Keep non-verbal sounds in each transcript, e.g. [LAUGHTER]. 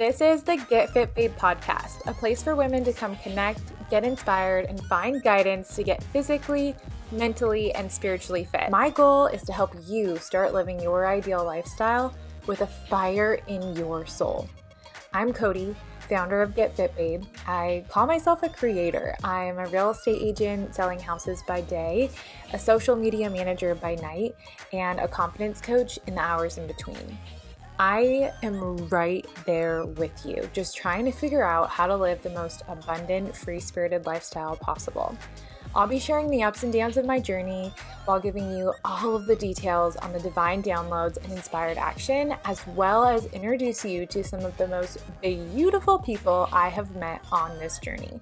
This is the Get Fit Babe podcast, a place for women to come connect, get inspired, and find guidance to get physically, mentally, and spiritually fit. My goal is to help you start living your ideal lifestyle with a fire in your soul. I'm Cody, founder of Get Fit Babe. I call myself a creator. I'm a real estate agent selling houses by day, a social media manager by night, and a confidence coach in the hours in between. I am right there with you, just trying to figure out how to live the most abundant, free spirited lifestyle possible. I'll be sharing the ups and downs of my journey while giving you all of the details on the divine downloads and inspired action, as well as introduce you to some of the most beautiful people I have met on this journey.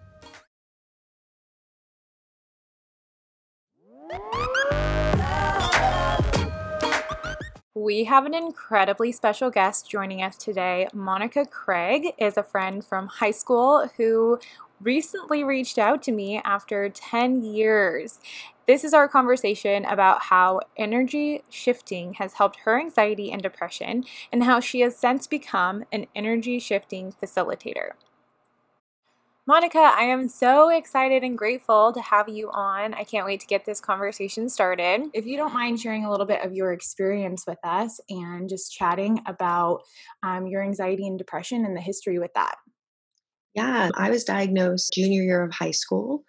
We have an incredibly special guest joining us today. Monica Craig is a friend from high school who recently reached out to me after 10 years. This is our conversation about how energy shifting has helped her anxiety and depression, and how she has since become an energy shifting facilitator. Monica, I am so excited and grateful to have you on. I can't wait to get this conversation started. If you don't mind sharing a little bit of your experience with us and just chatting about um, your anxiety and depression and the history with that. Yeah, I was diagnosed junior year of high school.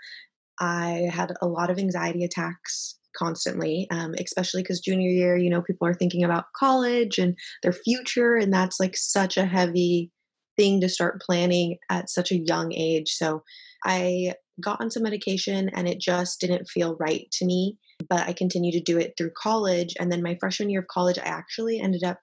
I had a lot of anxiety attacks constantly, um, especially because junior year, you know, people are thinking about college and their future, and that's like such a heavy thing to start planning at such a young age. So I got on some medication and it just didn't feel right to me. But I continued to do it through college. And then my freshman year of college, I actually ended up,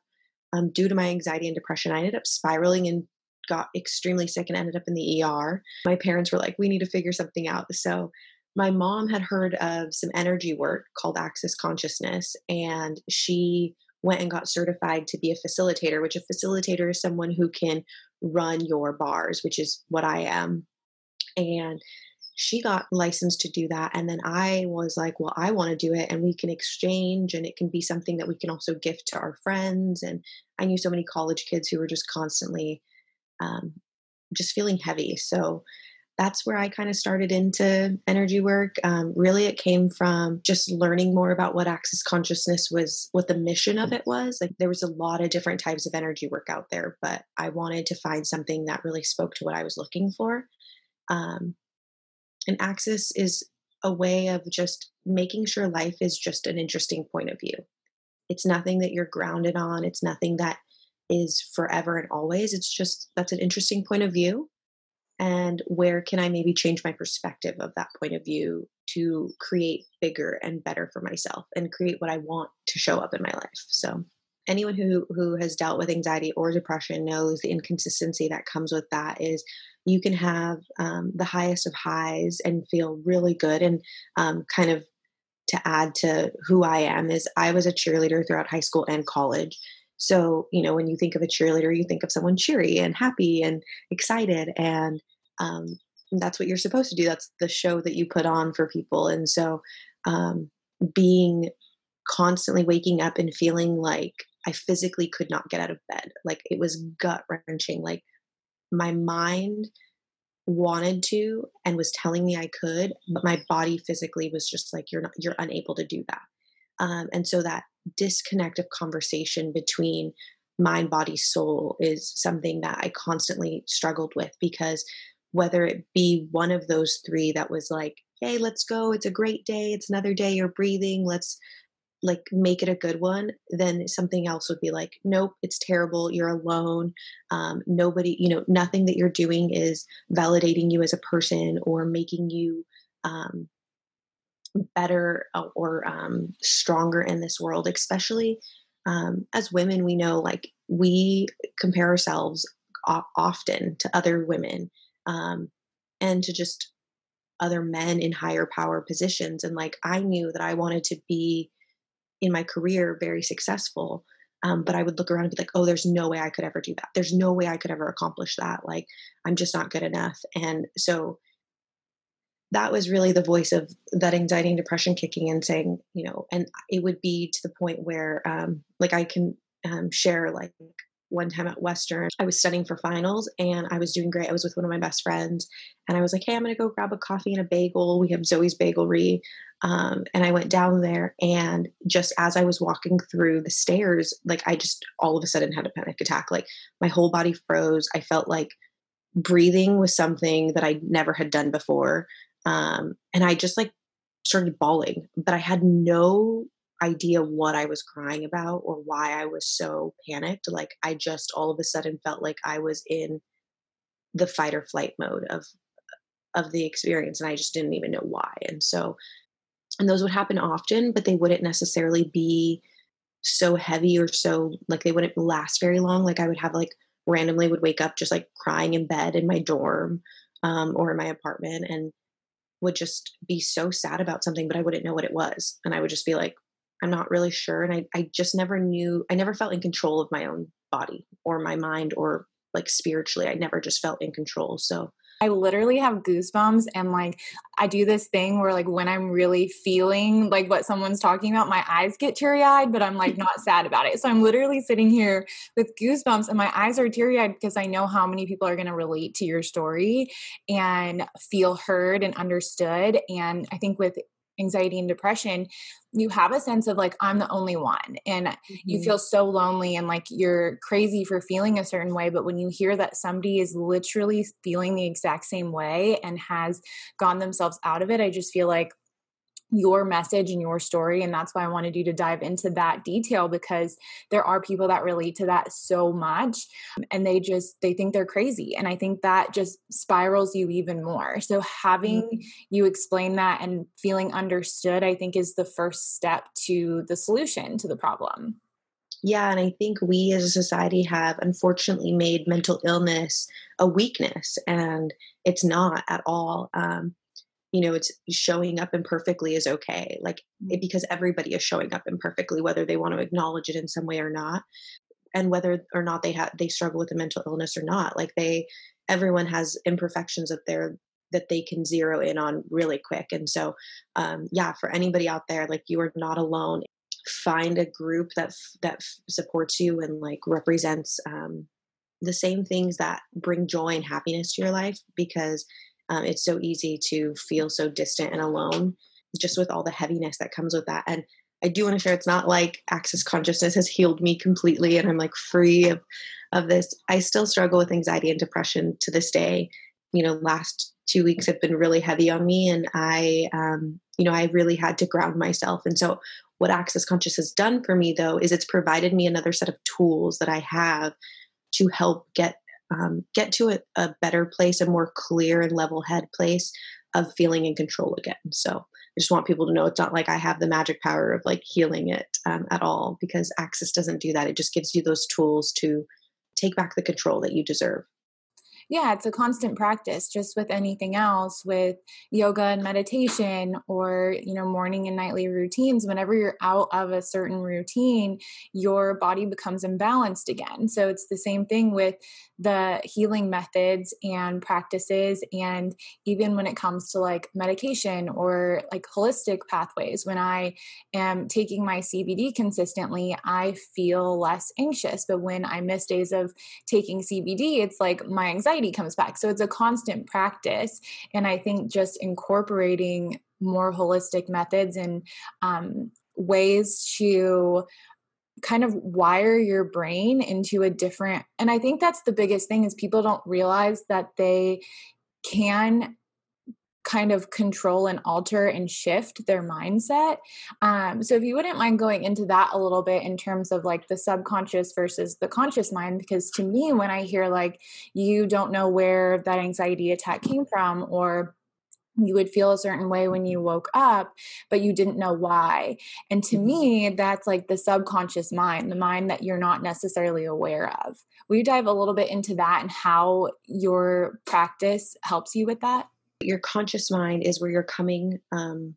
um, due to my anxiety and depression, I ended up spiraling and got extremely sick and ended up in the ER. My parents were like, we need to figure something out. So my mom had heard of some energy work called Access Consciousness, and she went and got certified to be a facilitator, which a facilitator is someone who can run your bars, which is what I am. And she got licensed to do that. And then I was like, well, I want to do it and we can exchange and it can be something that we can also gift to our friends. And I knew so many college kids who were just constantly um, just feeling heavy. So that's where I kind of started into energy work. Um, really, it came from just learning more about what Access Consciousness was, what the mission of it was. Like, there was a lot of different types of energy work out there, but I wanted to find something that really spoke to what I was looking for. Um, and Access is a way of just making sure life is just an interesting point of view. It's nothing that you're grounded on, it's nothing that is forever and always. It's just that's an interesting point of view and where can I maybe change my perspective of that point of view to create bigger and better for myself and create what I want to show up in my life. So anyone who who has dealt with anxiety or depression knows the inconsistency that comes with that is you can have um, the highest of highs and feel really good and um, kind of to add to who I am is I was a cheerleader throughout high school and college. So, you know, when you think of a cheerleader, you think of someone cheery and happy and excited. And um, that's what you're supposed to do. That's the show that you put on for people. And so, um, being constantly waking up and feeling like I physically could not get out of bed, like it was gut wrenching. Like my mind wanted to and was telling me I could, but my body physically was just like, you're not, you're unable to do that. Um, and so that disconnect of conversation between mind, body, soul is something that I constantly struggled with because whether it be one of those three that was like, hey, let's go, it's a great day, it's another day, you're breathing, let's like make it a good one, then something else would be like, nope, it's terrible, you're alone. Um, nobody, you know, nothing that you're doing is validating you as a person or making you um, better uh, or um, stronger in this world, especially um, as women. We know like we compare ourselves often to other women um, and to just other men in higher power positions. And like I knew that I wanted to be in my career very successful. Um, but I would look around and be like, oh, there's no way I could ever do that. There's no way I could ever accomplish that. Like, I'm just not good enough. And so that was really the voice of that anxiety and depression kicking in saying you know and it would be to the point where um like i can um, share like one time at Western. I was studying for finals and I was doing great. I was with one of my best friends and I was like, hey, I'm to go grab a coffee and a bagel. We have Zoe's Bagelry. Um, and I went down there and just as I was walking through the stairs, like I just all of a sudden had a panic attack. Like my whole body froze. I felt like breathing was something that I never had done before. Um, and I just like started bawling, but I had no idea what I was crying about or why I was so panicked. Like I just all of a sudden felt like I was in the fight or flight mode of of the experience and I just didn't even know why. And so and those would happen often, but they wouldn't necessarily be so heavy or so like they wouldn't last very long. Like I would have like randomly would wake up just like crying in bed in my dorm um, or in my apartment and would just be so sad about something, but I wouldn't know what it was. And I would just be like, I'm not really sure. And I, I just never knew, I never felt in control of my own body or my mind or like spiritually. I never just felt in control. So I literally have goosebumps and like I do this thing where like when I'm really feeling like what someone's talking about, my eyes get teary-eyed, but I'm like [LAUGHS] not sad about it. So I'm literally sitting here with goosebumps and my eyes are teary-eyed because I know how many people are going to relate to your story and feel heard and understood. And I think with anxiety and depression, you have a sense of like, I'm the only one. And mm-hmm. you feel so lonely and like you're crazy for feeling a certain way. But when you hear that somebody is literally feeling the exact same way and has gone themselves out of it, I just feel like your message and your story and that's why i wanted you to dive into that detail because there are people that relate to that so much and they just they think they're crazy and i think that just spirals you even more so having mm-hmm. you explain that and feeling understood i think is the first step to the solution to the problem yeah, and I think we as a society have unfortunately made mental illness a weakness, and it's not at all. Um, you know it's showing up imperfectly is okay like it, because everybody is showing up imperfectly whether they want to acknowledge it in some way or not and whether or not they have they struggle with a mental illness or not like they everyone has imperfections that they're that they can zero in on really quick and so um, yeah for anybody out there like you are not alone find a group that that supports you and like represents um, the same things that bring joy and happiness to your life because um, it's so easy to feel so distant and alone just with all the heaviness that comes with that and i do want to share it's not like access consciousness has healed me completely and i'm like free of of this. I still struggle with anxiety and depression to this day. You know last two weeks have been really heavy on me and i um, you know i really had to ground myself and so what access conscious has done for me though is it's provided me another set of tools that i have to help get um, get to a, a better place, a more clear and level head place of feeling in control again. So I just want people to know it's not like I have the magic power of like healing it um, at all because Access doesn't do that. It just gives you those tools to take back the control that you deserve yeah it's a constant practice just with anything else with yoga and meditation or you know morning and nightly routines whenever you're out of a certain routine your body becomes imbalanced again so it's the same thing with the healing methods and practices and even when it comes to like medication or like holistic pathways when i am taking my cbd consistently i feel less anxious but when i miss days of taking cbd it's like my anxiety comes back. So it's a constant practice. And I think just incorporating more holistic methods and um, ways to kind of wire your brain into a different and i think that's the biggest thing is people don't realize that they can kind of control and alter and shift their mindset. Um, so, if you wouldn't mind going into that a little bit in terms of like the subconscious versus the conscious mind, because to me, when I hear like you don't know where that anxiety attack came from, or you would feel a certain way when you woke up, but you didn't know why. And to mm-hmm. me, that's like the subconscious mind, the mind that you're not necessarily aware of. Will you dive a little bit into that and how your practice helps you with that? your conscious mind is where you're coming um,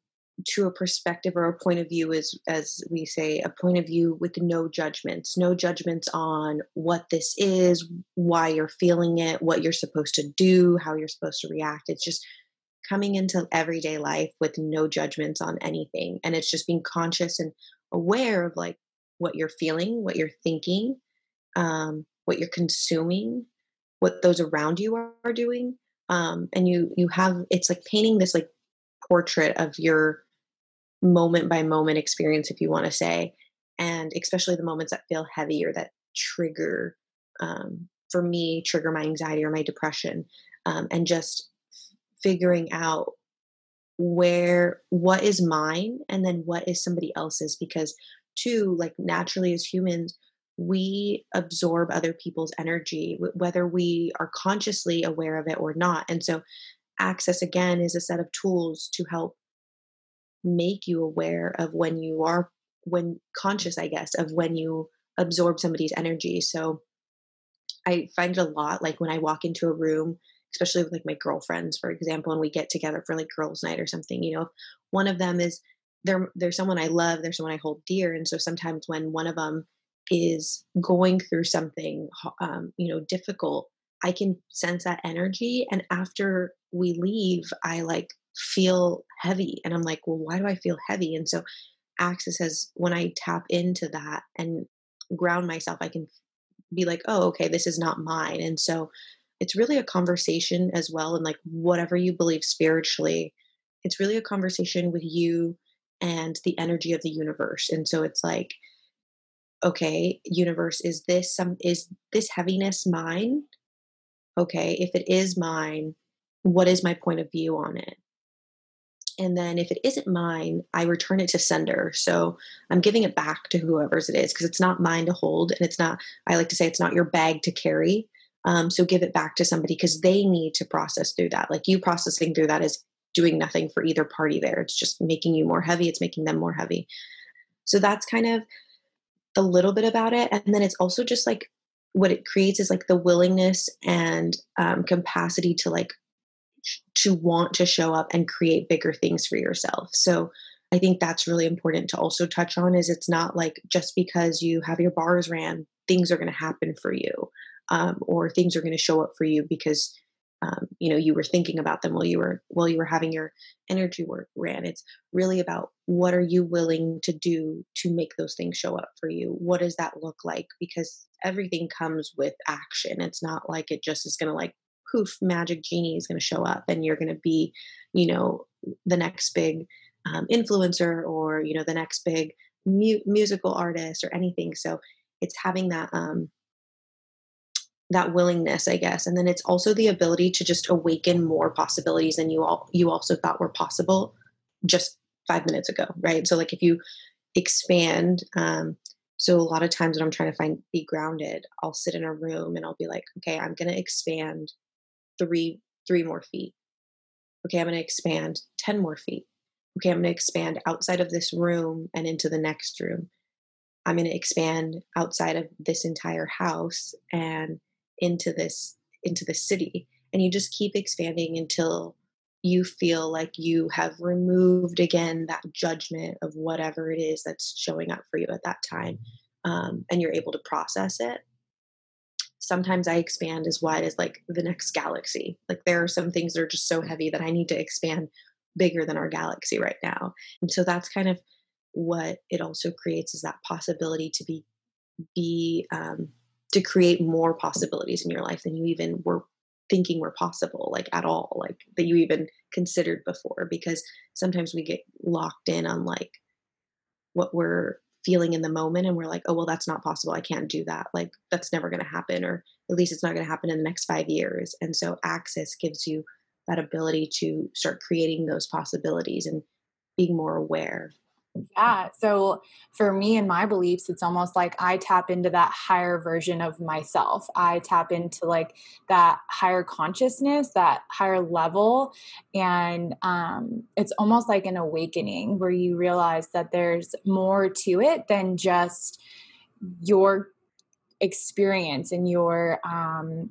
to a perspective or a point of view is as we say a point of view with no judgments no judgments on what this is why you're feeling it what you're supposed to do how you're supposed to react it's just coming into everyday life with no judgments on anything and it's just being conscious and aware of like what you're feeling what you're thinking um, what you're consuming, what those around you are, doing. Um, and you you have it's like painting this like portrait of your moment by moment experience, if you want to say, and especially the moments that feel heavy or that trigger, um, for me, trigger my anxiety or my depression, um, and just figuring out where what is mine and then what is somebody else's because too like naturally as humans we absorb other people's energy whether we are consciously aware of it or not. And so access again is a set of tools to help make you aware of when you are when conscious i guess of when you absorb somebody's energy. So i find it a lot like when i walk into a room especially with like my girlfriends for example and we get together for like girls night or something you know one of them is they're they're someone i love they're someone i hold dear and so sometimes when one of them is going through something um, you know difficult i can sense that energy and after we leave i like feel heavy and i'm like well why do i feel heavy? And so access has when i tap into that and ground myself i can be like oh okay this is not mine. And so it's really a conversation as well and like whatever you believe spiritually it's really a conversation with you and the energy of the universe and so it's like okay universe is this some is this heaviness mine? Okay if it is mine what is my point of view on it? And then if it isn't mine i return it to sender so i'm giving it back to whoever's it is because it's not mine to hold and it's not i like to say it's not your bag to carry um, so give it back to somebody because they need to process through that. Like you processing through that is doing nothing for either party there. It's just making you more heavy, it's making them more heavy. So that's kind of a little bit about it. And then it's also just like what it creates is like the willingness and um, capacity to like to want to show up and create bigger things for yourself. So I think that's really important to also touch on is it's not like just because you have your bars ran, things are going to happen for you um, or things are going to show up for you because um, you know you were thinking about them while you were while you were having your energy work ran. It's really about what are you willing to do to make those things show up for you? What does that look like? Because everything comes with action. It's not like it just is going to like poof magic genie is going to show up and you're going to be you know the next big um, influencer or you know the next big mu- musical artist or anything. So it's having that um that willingness i guess. And then it's also the ability to just awaken more possibilities than you all you also thought were possible just five minutes ago right? So like if you expand um so a lot of times when i'm trying to find be grounded i'll sit in a room and i'll be like okay i'm to expand three three more feet. Okay i'm to expand 10 more feet. Okay i'm to expand outside of this room and into the next room. I'm to expand outside of this entire house and into this into the city and you just keep expanding until you feel like you have removed again that judgment of whatever it is that's showing up for you at that time um, and you're able to process it. Sometimes i expand as wide as like the next galaxy. Like there are some things that are just so heavy that i need to expand bigger than our galaxy right now. And so that's kind of what it also creates is that possibility to be be um, to create more possibilities in your life than you even were thinking were possible like at all like that you even considered before because sometimes we get locked in on like what we're feeling in the moment and we're like oh well that's not possible. I can't do that. Like that's never going to happen or at least it's not going to happen in the next 5 years. And so access gives you that ability to start creating those possibilities and being more aware yeah. So for me and my beliefs, it's almost like I tap into that higher version of myself. I tap into like that higher consciousness, that higher level. And um, it's almost like an awakening where you realize that there's more to it than just your experience and your um,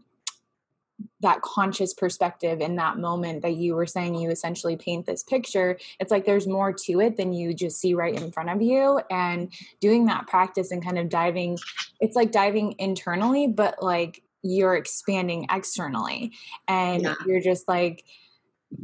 that conscious perspective in that moment that you were saying you essentially paint this picture it's like there's more to it than you just see right in front of you and doing that practice and kind of diving it's like diving internally but like you're expanding externally and yeah. you're just like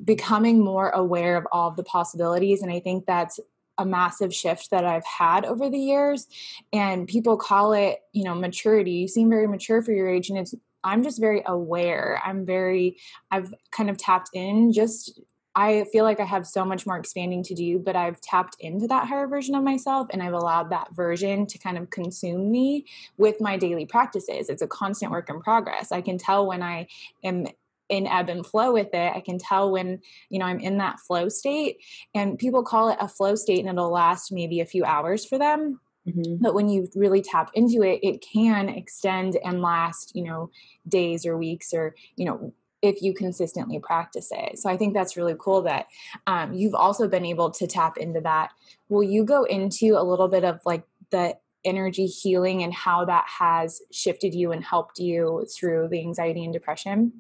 becoming more aware of all of the possibilities and i think that's a massive shift that I've had over the years. And people call it, you know, maturity. You seem very mature for your age. And it's, I'm just very aware. I'm very, I've kind of tapped in just I feel like I have so much more expanding to do, but I've tapped into that higher version of myself and I've allowed that version to kind of consume me with my daily practices. It's a constant work in progress. I can tell when I am in ebb and flow with it. I can tell when, you know, I'm in that flow state. And people call it a flow state and it'll last maybe a few hours for them. Mm-hmm. But when you really tap into it, it can extend and last, you know, days or weeks or, you know, if you consistently practice it. So I think that's really cool that um, you've also been able to tap into that. Will you go into a little bit of like the energy healing and how that has shifted you and helped you through the anxiety and depression?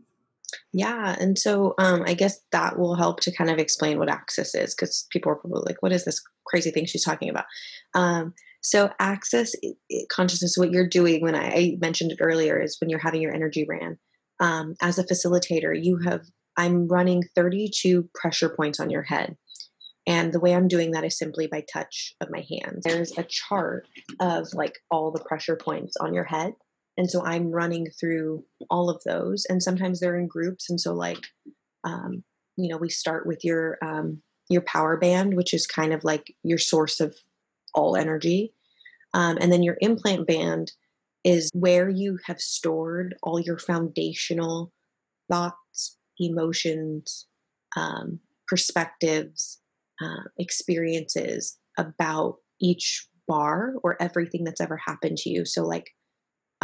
Yeah, and so um, I guess that will help to kind of explain what access is because people are probably like, "What is this crazy thing she's talking about?" Um, so access consciousness, what you're doing when I, I, mentioned it earlier is when you're having your energy ran. Um, as a facilitator, you have I'm running 32 pressure points on your head. And the way I'm doing that is simply by touch of my hands. There's a chart of like all the pressure points on your head and so i'm running through all of those and sometimes they're in groups and so like um, you know we start with your um, your power band which is kind of like your source of all energy um, and then your implant band is where you have stored all your foundational thoughts emotions um, perspectives uh, experiences about each bar or everything that's ever happened to you so like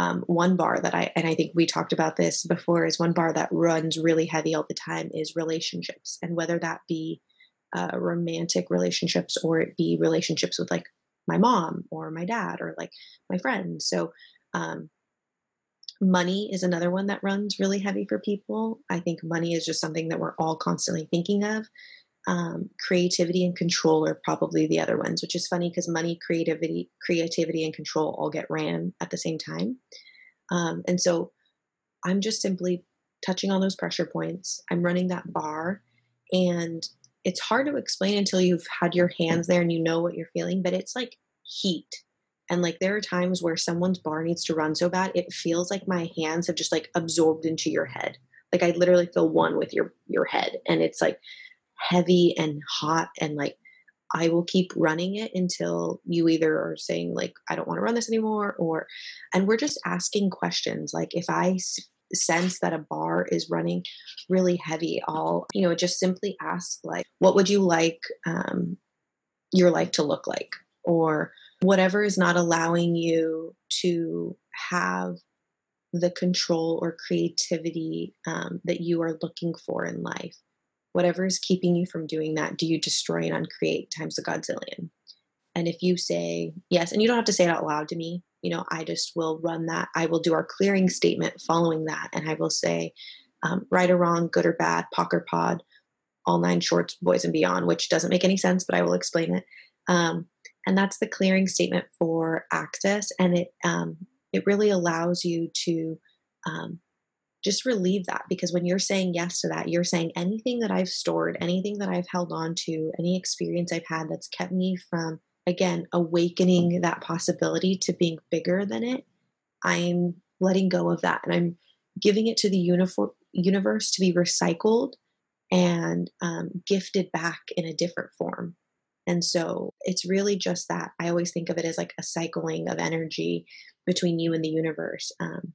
um, one bar that I, and I think we talked about this before, is one bar that runs really heavy all the time is relationships. And whether that be uh, romantic relationships or it be relationships with like my mom or my dad or like my friends. So, um, money is another one that runs really heavy for people. I think money is just something that we're all constantly thinking of. Um, creativity and control are probably the other ones, which is funny because money, creativity, creativity, and control all get ran at the same time. Um, and so I'm just simply touching on those pressure points. I'm running that bar, and it's hard to explain until you've had your hands there and you know what you're feeling, but it's like heat. And like there are times where someone's bar needs to run so bad, it feels like my hands have just like absorbed into your head. Like I literally feel one with your your head, and it's like heavy and hot and like I will keep running it until you either are saying like I don't want to run this anymore or and we're just asking questions like if I sense that a bar is running really heavy I'll you know just simply ask like what would you like um, your life to look like or whatever is not allowing you to have the control or creativity um, that you are looking for in life whatever is keeping you from doing that, do you destroy and uncreate times a godzillion? And if you say yes, and you don't have to say it out loud to me, you know, I just will run that. I will do our clearing statement following that, and I will say, um, right or wrong, good or bad, POC or pod, all nine shorts, boys and beyond, which doesn't make any sense, but I will explain it. Um, and that's the clearing statement for access, and it um, it really allows you to um, just relieve that because when you're saying yes to that, you're saying anything that I've stored, anything that I've held on to, any experience I've had that's kept me from, again, awakening that possibility to being bigger than it, I'm letting go of that and I'm giving it to the unifor- universe to be recycled and um, gifted back in a different form. And so it's really just that. I always think of it as like a cycling of energy between you and the universe. Um,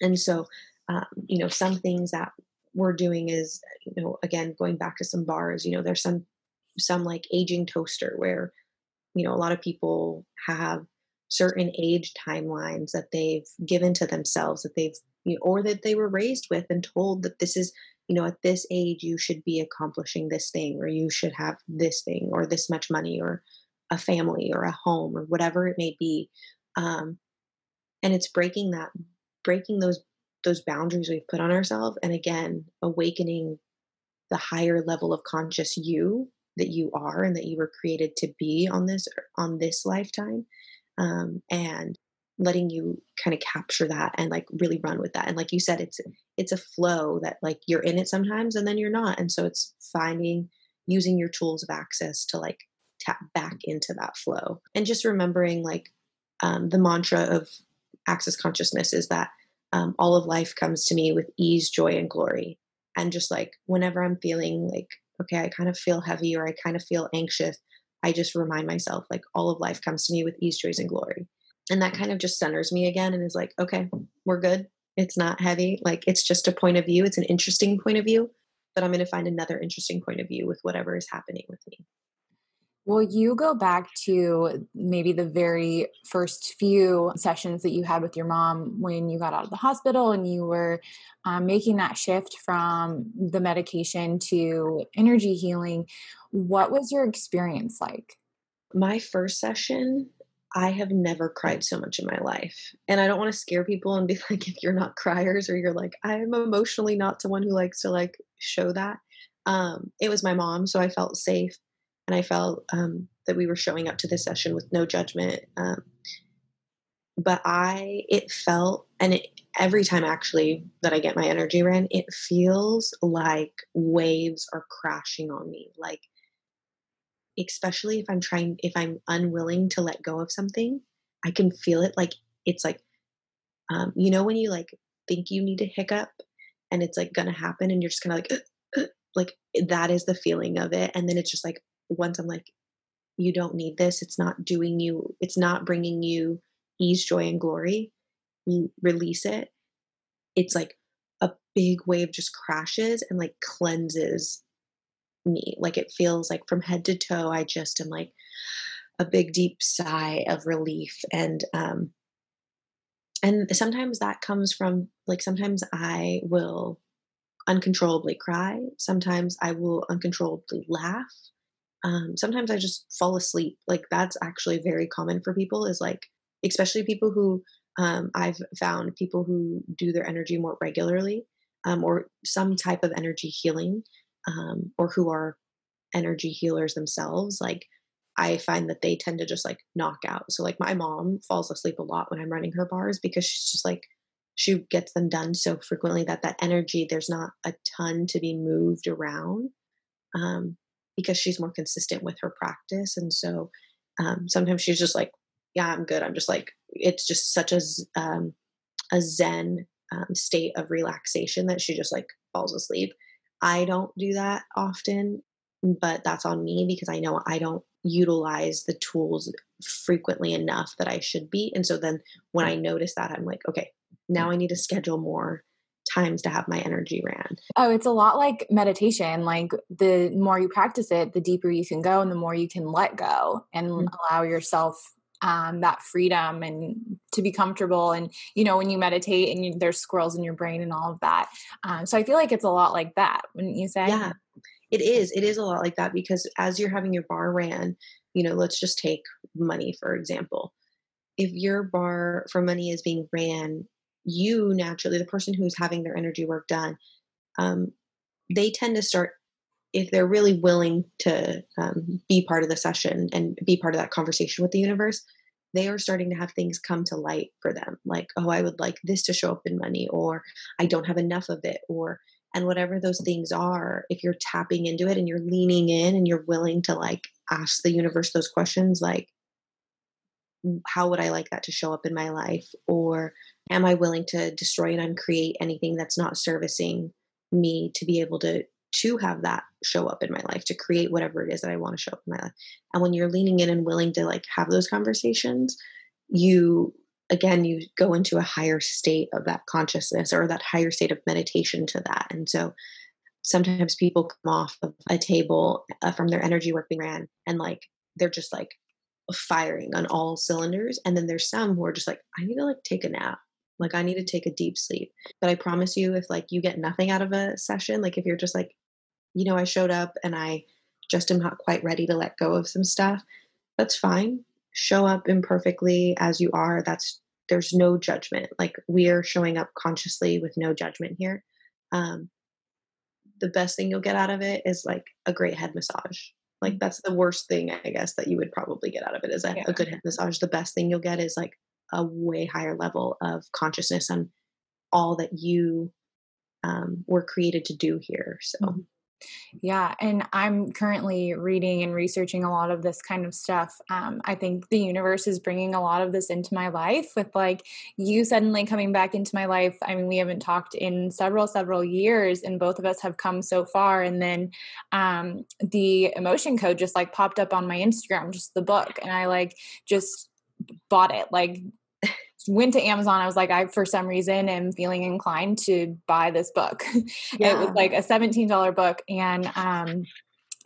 and so um, you know some things that we're doing is you know again going back to some bars you know there's some some like aging toaster where you know a lot of people have certain age timelines that they've given to themselves that they've you know, or that they were raised with and told that this is you know at this age you should be accomplishing this thing or you should have this thing or this much money or a family or a home or whatever it may be um, and it's breaking that breaking those those boundaries we've put on ourselves and again awakening the higher level of conscious you that you are and that you were created to be on this on this lifetime um, and letting you kind of capture that and like really run with that and like you said it's it's a flow that like you're in it sometimes and then you're not and so it's finding using your tools of access to like tap back into that flow. And just remembering like um, the mantra of access consciousness is that um, all of life comes to me with ease, joy, and glory. And just like whenever I'm feeling like, okay, I kind of feel heavy or I kind of feel anxious, I just remind myself like all of life comes to me with ease, joy, and glory. And that kind of just centers me again and is like, okay, we're good. It's not heavy. Like it's just a point of view. It's an interesting point of view, but I'm going to find another interesting point of view with whatever is happening with me. Will you go back to maybe the very first few sessions that you had with your mom when you got out of the hospital and you were um, making that shift from the medication to energy healing? What was your experience like? My first session, I have never cried so much in my life. And I don't want to scare people and be [LAUGHS] like, if you're not criers or you're like, I'm emotionally not someone who likes to like show that. Um, it was my mom, so I felt safe and I felt um, that we were showing up to this session with no judgment. Um, but I, it felt, and it, every time actually that I get my energy ran, it feels like waves are crashing on me. Like, especially if I'm trying, if I'm unwilling to let go of something, I can feel it. Like it's like, um, you know, when you like think you need to hiccup and it's like gonna happen, and you're just kind of like, uh, [GASPS] uh, like that is the feeling of it, and then it's just like once I'm like, you don't need this. It's not doing you, it's not bringing you ease, joy, and glory. You release it. It's like a big wave just crashes and like cleanses me. Like it feels like from head to toe, I just am like a big deep sigh of relief. And, um, and sometimes that comes from like sometimes I will uncontrollably cry. Sometimes I will uncontrollably laugh um, sometimes I just fall asleep. Like that's actually very common for people. Is like especially people who um, I've found people who do their energy more regularly, um, or some type of energy healing, um, or who are energy healers themselves. Like I find that they tend to just like knock out. So like my mom falls asleep a lot when I'm running her bars because she's just like she gets them done so frequently that that energy there's not a ton to be moved around. Um, because she's more consistent with her practice. And so um, sometimes she's just like, yeah, I'm good. I'm just like, it's just such a, um, a Zen um, state of relaxation that she just like falls asleep. I don't do that often, but that's on me because I know I don't utilize the tools frequently enough that I should be. And so then when I notice that, I'm like, okay, now I need to schedule more times to have my energy ran. Oh, it's a lot like meditation. Like the more you practice it, the deeper you can go and the more you can let go and mm-hmm. allow yourself um, that freedom and to be comfortable. And, you know, when you meditate and you, there's squirrels in your brain and all of that. Um, so I feel like it's a lot like that, wouldn't you say? Yeah, it is. It is a lot like that because as you're having your bar ran, you know, let's just take money, for example. If your bar for money is being ran you naturally, the person who's having their energy work done, um, they tend to start if they're really willing to um, be part of the session and be part of that conversation with the universe they are starting to have things come to light for them. Like oh i would like this to show up in money or i don't have enough of it or and whatever those things are if you're tapping into it and you're leaning in and you're willing to like ask the universe those questions like how would i like that to show up in my life or am I willing to destroy and uncreate anything that's not servicing me to be able to to have that show up in my life to create whatever it is that I want to show up in my life. And when you're leaning in and willing to like have those conversations, you again you go into a higher state of that consciousness or that higher state of meditation to that. And so sometimes people come off of a table uh, from their energy work being ran and like they're just like firing on all cylinders and then there's some who are just like i need to like take a nap like I need to take a deep sleep. But I promise you, if like you get nothing out of a session, like if you're just like, you know, I showed up and I just am not quite ready to let go of some stuff, that's fine. Show up imperfectly as you are. That's there's no judgment. Like we are showing up consciously with no judgment here. Um, the best thing you'll get out of it is like a great head massage. Like that's the worst thing I guess that you would probably get out of it is a, yeah. a good head massage. The best thing you'll get is like a way higher level of consciousness on all that you um, were created to do here. So. Mm-hmm. Yeah, and I'm currently reading and researching a lot of this kind of stuff. Um, I think the universe is bringing a lot of this into my life with like you suddenly coming back into my life. I mean, we haven't talked in several, several years, and both of us have come so far. And then um, the emotion code just like popped up on my Instagram, just the book, and I like just bought it like went to Amazon. I was like, I for some reason am feeling inclined to buy this book. Yeah. [LAUGHS] it was like a $17 book. And um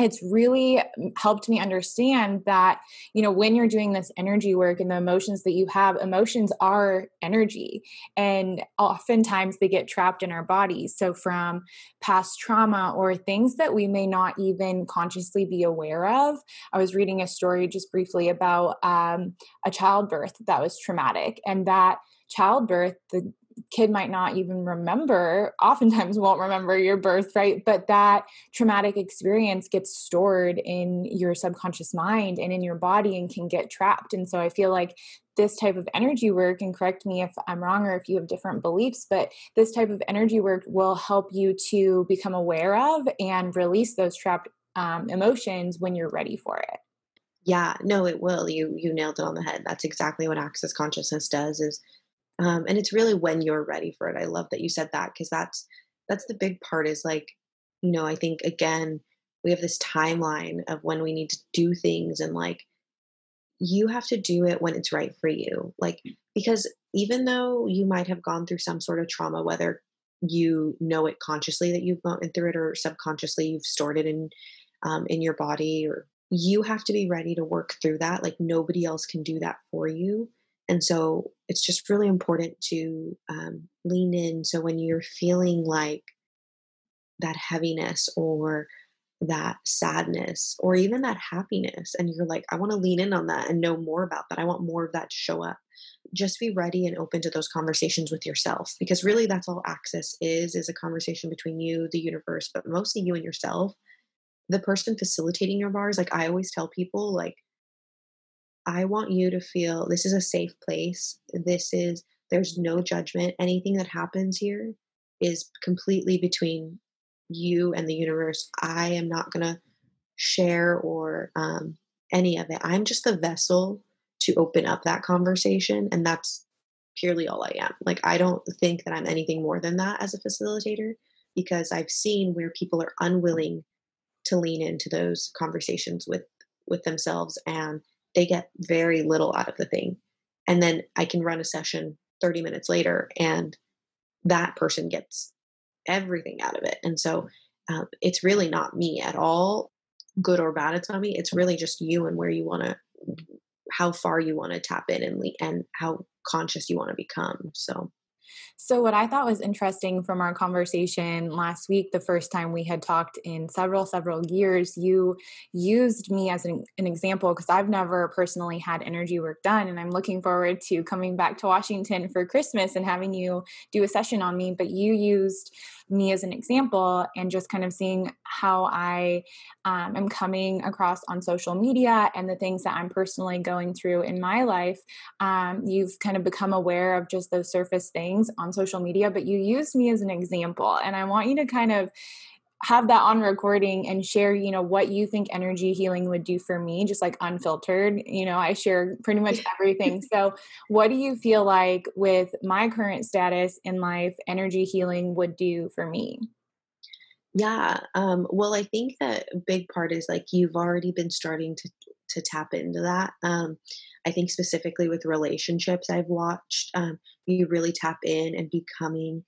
it's really helped me understand that you know when you're doing this energy work and the emotions that you have emotions are energy and oftentimes they get trapped in our bodies. So from past trauma or things that we may not even consciously be aware of i was reading a story just briefly about um, a childbirth that was traumatic and that childbirth the kid might not even remember, oftentimes [LAUGHS] won't remember your birth, right? But that traumatic experience gets stored in your subconscious mind and in your body and can get trapped. And so I feel like this type of energy work, and correct me if I'm wrong or if you have different beliefs, but this type of energy work will help you to become aware of and release those trapped um, emotions when you're ready for it. Yeah, no, it will. You you nailed it on the head. That's exactly what access consciousness does is um, and it's really when you're ready for it i love that you said that because that's that's the big part is like you know i think again we have this timeline of when we need to do things and like you have to do it when it's right for you like because even though you might have gone through some sort of trauma whether you know it consciously that you've gone through it or subconsciously you've stored it in um, in your body or you have to be ready to work through that like nobody else can do that for you and so it's just really important to um, lean in. So when you're feeling like that heaviness or that sadness or even that happiness, and you're like, I want to lean in on that and know more about that. I want more of that to show up. Just be ready and open to those conversations with yourself because really that's all access is is a conversation between you, the universe, but mostly you and yourself. The person facilitating your bars, like I always tell people, like I want you to feel this is a safe place. This is, there's no judgment. Anything that happens here is completely between you and the universe. I am not going to share or um, any of it. I'm just the vessel to open up that conversation. And that's purely all I am. Like, I don't think that I'm anything more than that as a facilitator because I've seen where people are unwilling to lean into those conversations with with themselves and they get very little out of the thing. And then I can run a session 30 minutes later and that person gets everything out of it. And so um, it's really not me at all, good or bad. It's not me. It's really just you and where you want to, how far you want to tap in and, and how conscious you want to become. So so, what I thought was interesting from our conversation last week, the first time we had talked in several, several years, you used me as an, an example because I've never personally had energy work done. And I'm looking forward to coming back to Washington for Christmas and having you do a session on me. But you used me as an example and just kind of seeing how I um, am coming across on social media and the things that I'm personally going through in my life. Um, you've kind of become aware of just those surface things on social media, but you used me as an example. And I want you to kind of have that on recording and share you know what you think energy healing would do for me just like unfiltered you know i share pretty much [LAUGHS] everything. So what do you feel like with my current status in life energy healing would do for me? Yeah um, well i think that a big part is like you've already been starting to to tap into that um, i think specifically with relationships i've watched um, you really tap in and becoming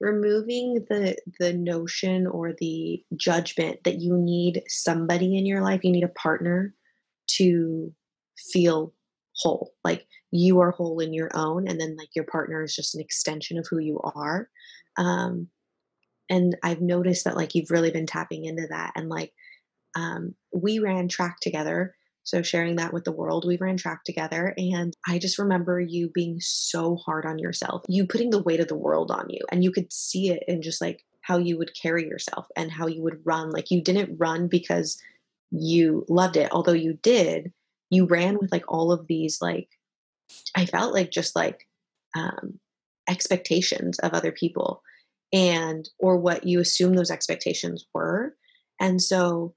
removing the the notion or the judgment that you need somebody in your life you need a partner to feel whole. Like you are whole in your own and then like your partner is just an extension of who you are. Um and i've noticed that like you've really been tapping into that and like um we ran track together so sharing that with the world, we ran track together. And I just remember you being so hard on yourself, you putting the weight of the world on you. And you could see it in just like how you would carry yourself and how you would run. Like you didn't run because you loved it, although you did. You ran with like all of these, like, I felt like just like um, expectations of other people and or what you assume those expectations were And so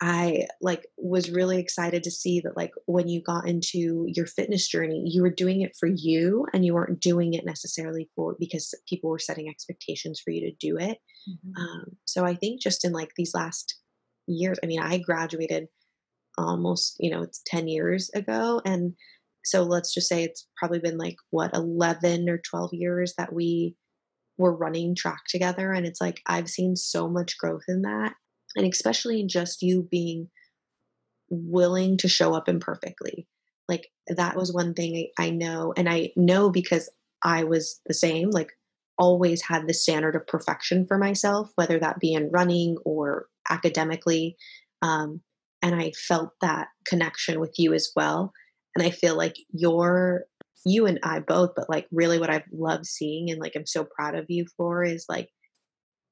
I like was really excited to see that like when you got into your fitness journey, you were doing it for you and you weren't doing it necessarily for because people were setting expectations for you to do it. Mm-hmm. Um, so I think just in like these last years, I mean, I graduated almost, you know, it's 10 years ago. And so let's just say it's probably been like what, 11 or 12 years that we were running track together. And it's like, I've seen so much growth in that and especially in just you being willing to show up imperfectly. Like that was one thing I, I know and i know because i was the same like always had the standard of perfection for myself whether that be in running or academically um, and i felt that connection with you as well and i feel like you're you and i both but like really what i've loved seeing and like i'm so proud of you for is like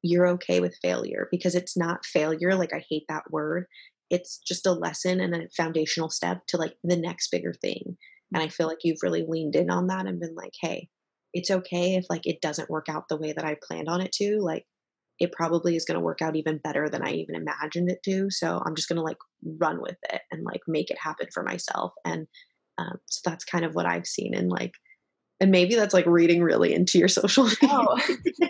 you're okay with failure because it's not failure. Like, I hate that word. It's just a lesson and a foundational step to like the next bigger thing. And I feel like you've really leaned in on that and been like, hey, it's okay if like it doesn't work out the way that I planned on it to. Like, it probably is going to work out even better than I even imagined it to. So I'm just going to like run with it and like make it happen for myself. And um, so that's kind of what I've seen in like and maybe that's like reading really into your social [LAUGHS] media. Oh,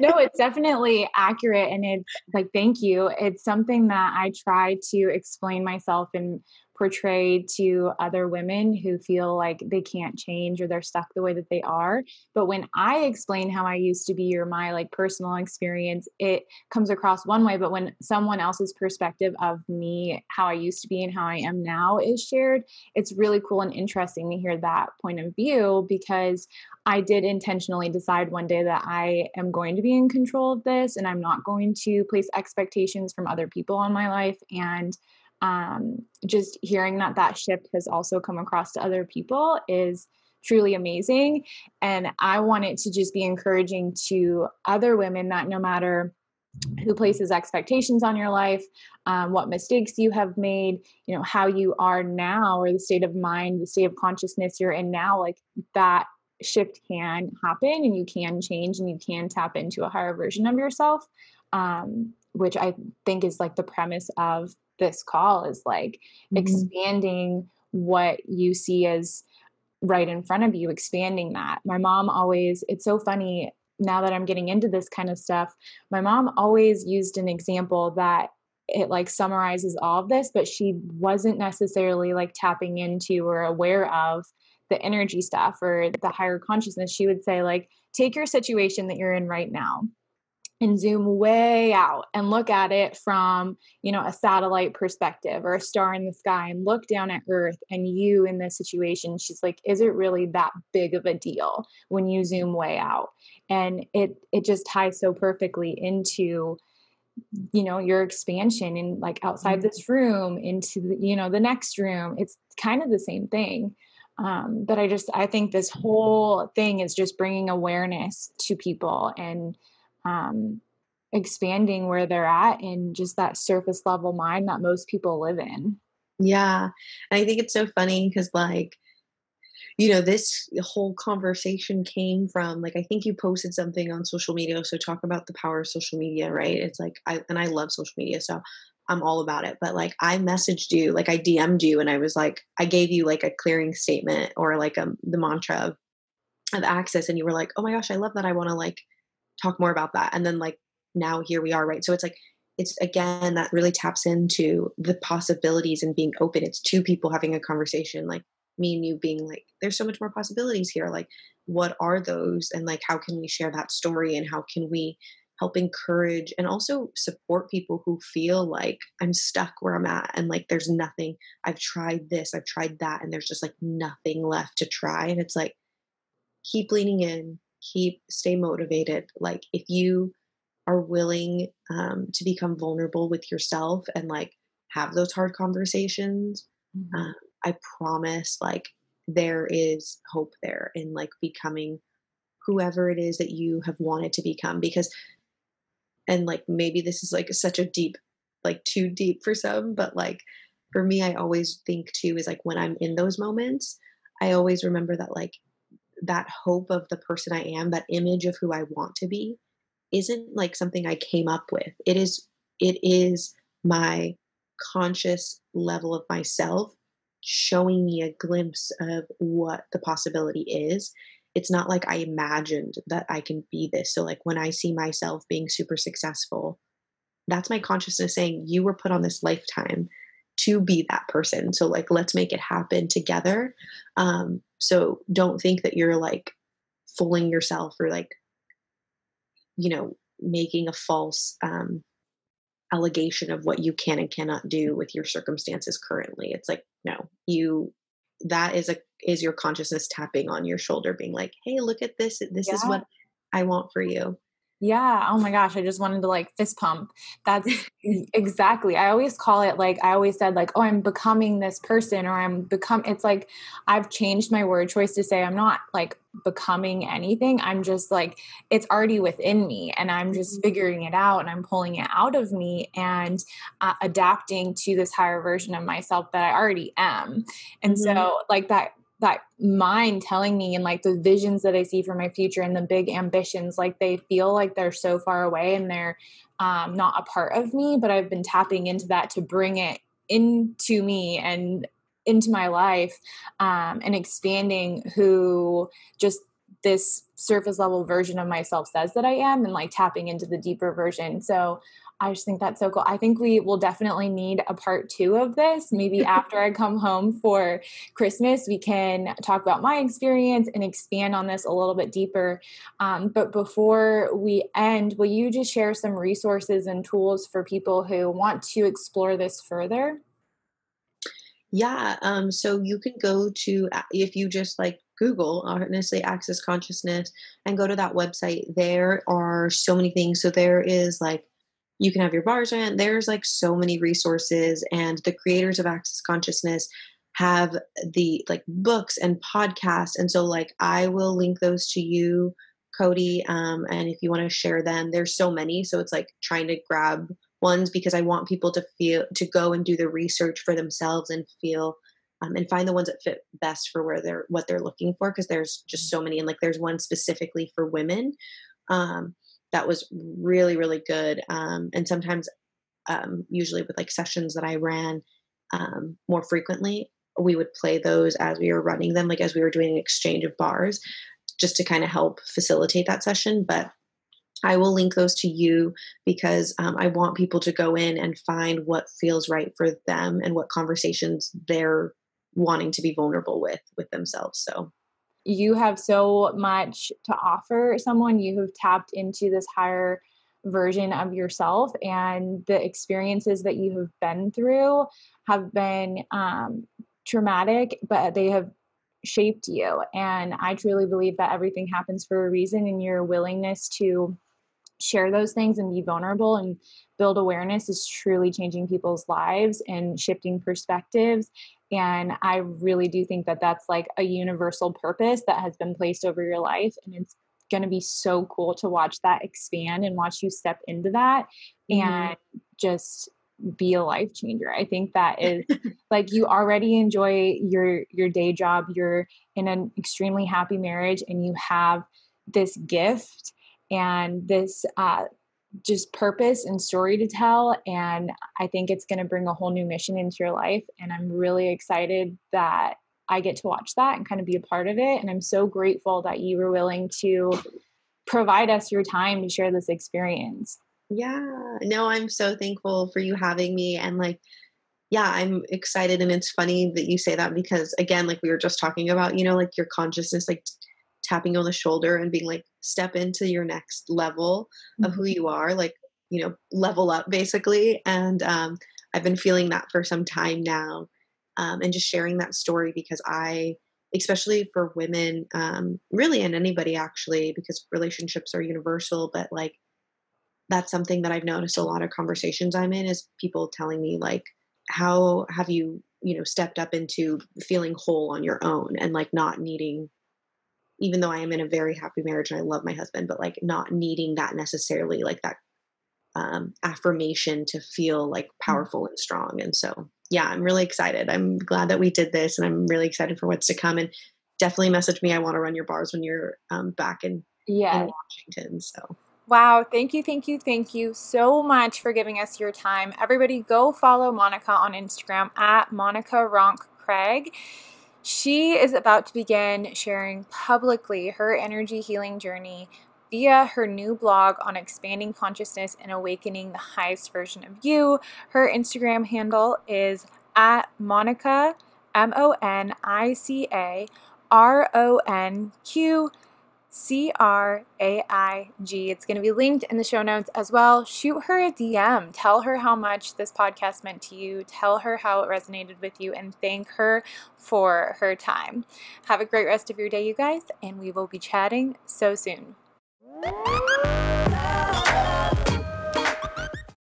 no, it's definitely accurate. And it's like, thank you. It's something that I try to explain myself and portrayed to other women who feel like they can't change or they're stuck the way that they are but when i explain how i used to be or my like personal experience it comes across one way but when someone else's perspective of me how i used to be and how i am now is shared it's really cool and interesting to hear that point of view because I did intentionally decide one day that I am going to be in control of this and I'm not going to place expectations from other people on my life. And um, just hearing that that shift has also come across to other people is truly amazing. And I want it to just be encouraging to other women that no matter who places expectations on your life, um, what mistakes you have made, you know, how you are now, or the state of mind, the state of consciousness you're in now, like that shift can happen and you can change and you can tap into a higher version of yourself. Um, which I think is like the premise of this call is like mm-hmm. expanding what you see as right in front of you, expanding that. My mom always, it's so funny now that I'm getting into this kind of stuff. My mom always used an example that it like summarizes all of this, but she wasn't necessarily like tapping into or aware of the energy stuff or the higher consciousness. She would say, like, take your situation that you're in right now and zoom way out and look at it from you know a satellite perspective or a star in the sky and look down at earth and you in this situation she's like is it really that big of a deal when you zoom way out? And it it just ties so perfectly into you know your expansion and like outside mm-hmm. this room into the, you know the next room. It's kind of the same thing. Um, but i just i think this whole thing is just bringing awareness to people and um, expanding where they're at in just that surface level mind that most people live in. Yeah. And I think it's so funny because, like, you know, this whole conversation came from like I think you posted something on social media. So talk about the power of social media, right? It's like I and I love social media, so I'm all about it. But like I messaged you, like I DM'd you, and I was like, I gave you like a clearing statement or like a um, the mantra of, of access, and you were like, oh my gosh, I love that. I want to like talk more about that. And then like now here we are, right? So it's like it's again that really taps into the possibilities and being open. It's two people having a conversation, like me and you being like, there's so much more possibilities here. Like, what are those? And like, how can we share that story? And how can we help encourage and also support people who feel like I'm stuck where I'm at and like there's nothing. I've tried this, I've tried that, and there's just like nothing left to try. And it's like, keep leaning in, keep stay motivated like if you are willing um, to become vulnerable with yourself and like have those hard conversations mm-hmm. uh, i promise like there is hope there in like becoming whoever it is that you have wanted to become because and like maybe this is like such a deep like too deep for some but like for me i always think too is like when i'm in those moments i always remember that like that hope of the person I am, that image of who I want to be, isn't like something I came up with. It is it is my conscious level of myself showing me a glimpse of what the possibility is. It's not like I imagined that I can be this. So, like, when I see myself being super successful, that's my consciousness saying, You were put on this lifetime to be that person. So, like, let's make it happen together. Um, so, don't think that you're like fooling yourself or like, you know, making a false um, allegation of what you can and cannot do with your circumstances currently. It's like, no, you that is a is your consciousness tapping on your shoulder being like, "Hey, look at this. This yeah. is what I want for you." Yeah. Oh my gosh. I just wanted to like fist pump. That's [LAUGHS] exactly. I always call it like, I always said, like, oh, I'm becoming this person or I'm become, it's like I've changed my word choice to say I'm not like becoming anything. I'm just like, it's already within me and I'm just mm-hmm. figuring it out and I'm pulling it out of me and uh, adapting to this higher version of myself that I already am. And mm-hmm. so, like, that that mind telling me and like the visions that I see for my future and the big ambitions, like they feel like they're so far away and they're um, not a part of me, but I've been tapping into that to bring it into me and into my life um, and expanding who just this surface level version of myself says that I am and like tapping into the deeper version. So I just think that's so cool. I think we will definitely need a part two of this. Maybe [LAUGHS] after I come home for Christmas, we can talk about my experience and expand on this a little bit deeper. Um, but before we end, will you just share some resources and tools for people who want to explore this further? Yeah. Um, so you can go to, if you just like Google, honestly, Access Consciousness, and go to that website. There are so many things. So there is like you can have your bars in. There's like so many resources, and the creators of Access Consciousness have the like books and podcasts. And so, like, I will link those to you, Cody. Um, and if you want to share them, there's so many. So it's like trying to grab ones because I want people to feel to go and do the research for themselves and feel um, and find the ones that fit best for where they're what they're looking for because there's just so many and like there's one specifically for women um, that was really really good um, and sometimes um, usually with like sessions that i ran um, more frequently we would play those as we were running them like as we were doing an exchange of bars just to kind of help facilitate that session but I will link those to you because um, I want people to go in and find what feels right for them and what conversations they're wanting to be vulnerable with with themselves. So you have so much to offer someone you have tapped into this higher version of yourself and the experiences that you have been through have been um, traumatic but they have shaped you. And i truly believe that everything happens for a reason and your willingness to share those things and be vulnerable and build awareness is truly changing people's lives and shifting perspectives and I really do think that that's like a universal purpose that has been placed over your life. And it's going to be so cool to watch that expand and watch you step into that mm-hmm. and just be a life changer. I think that is [LAUGHS] like you already enjoy your your day job, you're in an extremely happy marriage and you have this gift and this uh just purpose and story to tell. And I think it's going to bring a whole new mission into your life. And I'm really excited that I get to watch that and kind of be a part of it. And I'm so grateful that you were willing to provide us your time to share this experience. Yeah, no, I'm so thankful for you having me. And like, yeah, I'm excited. And it's funny that you say that because, again, like we were just talking about, you know, like your consciousness, like tapping on the shoulder and being like step into your next level of who mm-hmm. you are like you know level up basically and um, i've been feeling that for some time now um, and just sharing that story because i especially for women um, really and anybody actually because relationships are universal but like that's something that i've noticed a lot of conversations i'm in is people telling me like how have you you know stepped up into feeling whole on your own and like not needing even though I am in a very happy marriage and I love my husband, but like not needing that necessarily like that um, affirmation to feel like mm. powerful and strong. And so, yeah, I'm really excited. I'm glad that we did this and I'm really excited for what's to come. And definitely message me. I want to run your bars when you're um, back in, yeah. in Washington. So Wow, thank you, thank you, thank you so much for giving us your time. Everybody, go follow Monica on Instagram at Monica Ronk Craig. She is about to begin sharing publicly her energy healing journey via her new blog on expanding consciousness and awakening the highest version of you. Her Instagram handle is at Monica, M O N I C A R O N Q C R A I G. It's going to be linked in the show notes as well. Shoot her a DM. Tell her how much this podcast meant to you. Tell her how it resonated with you and thank her for her time. Have a great rest of your day, you guys, and we will be chatting so soon.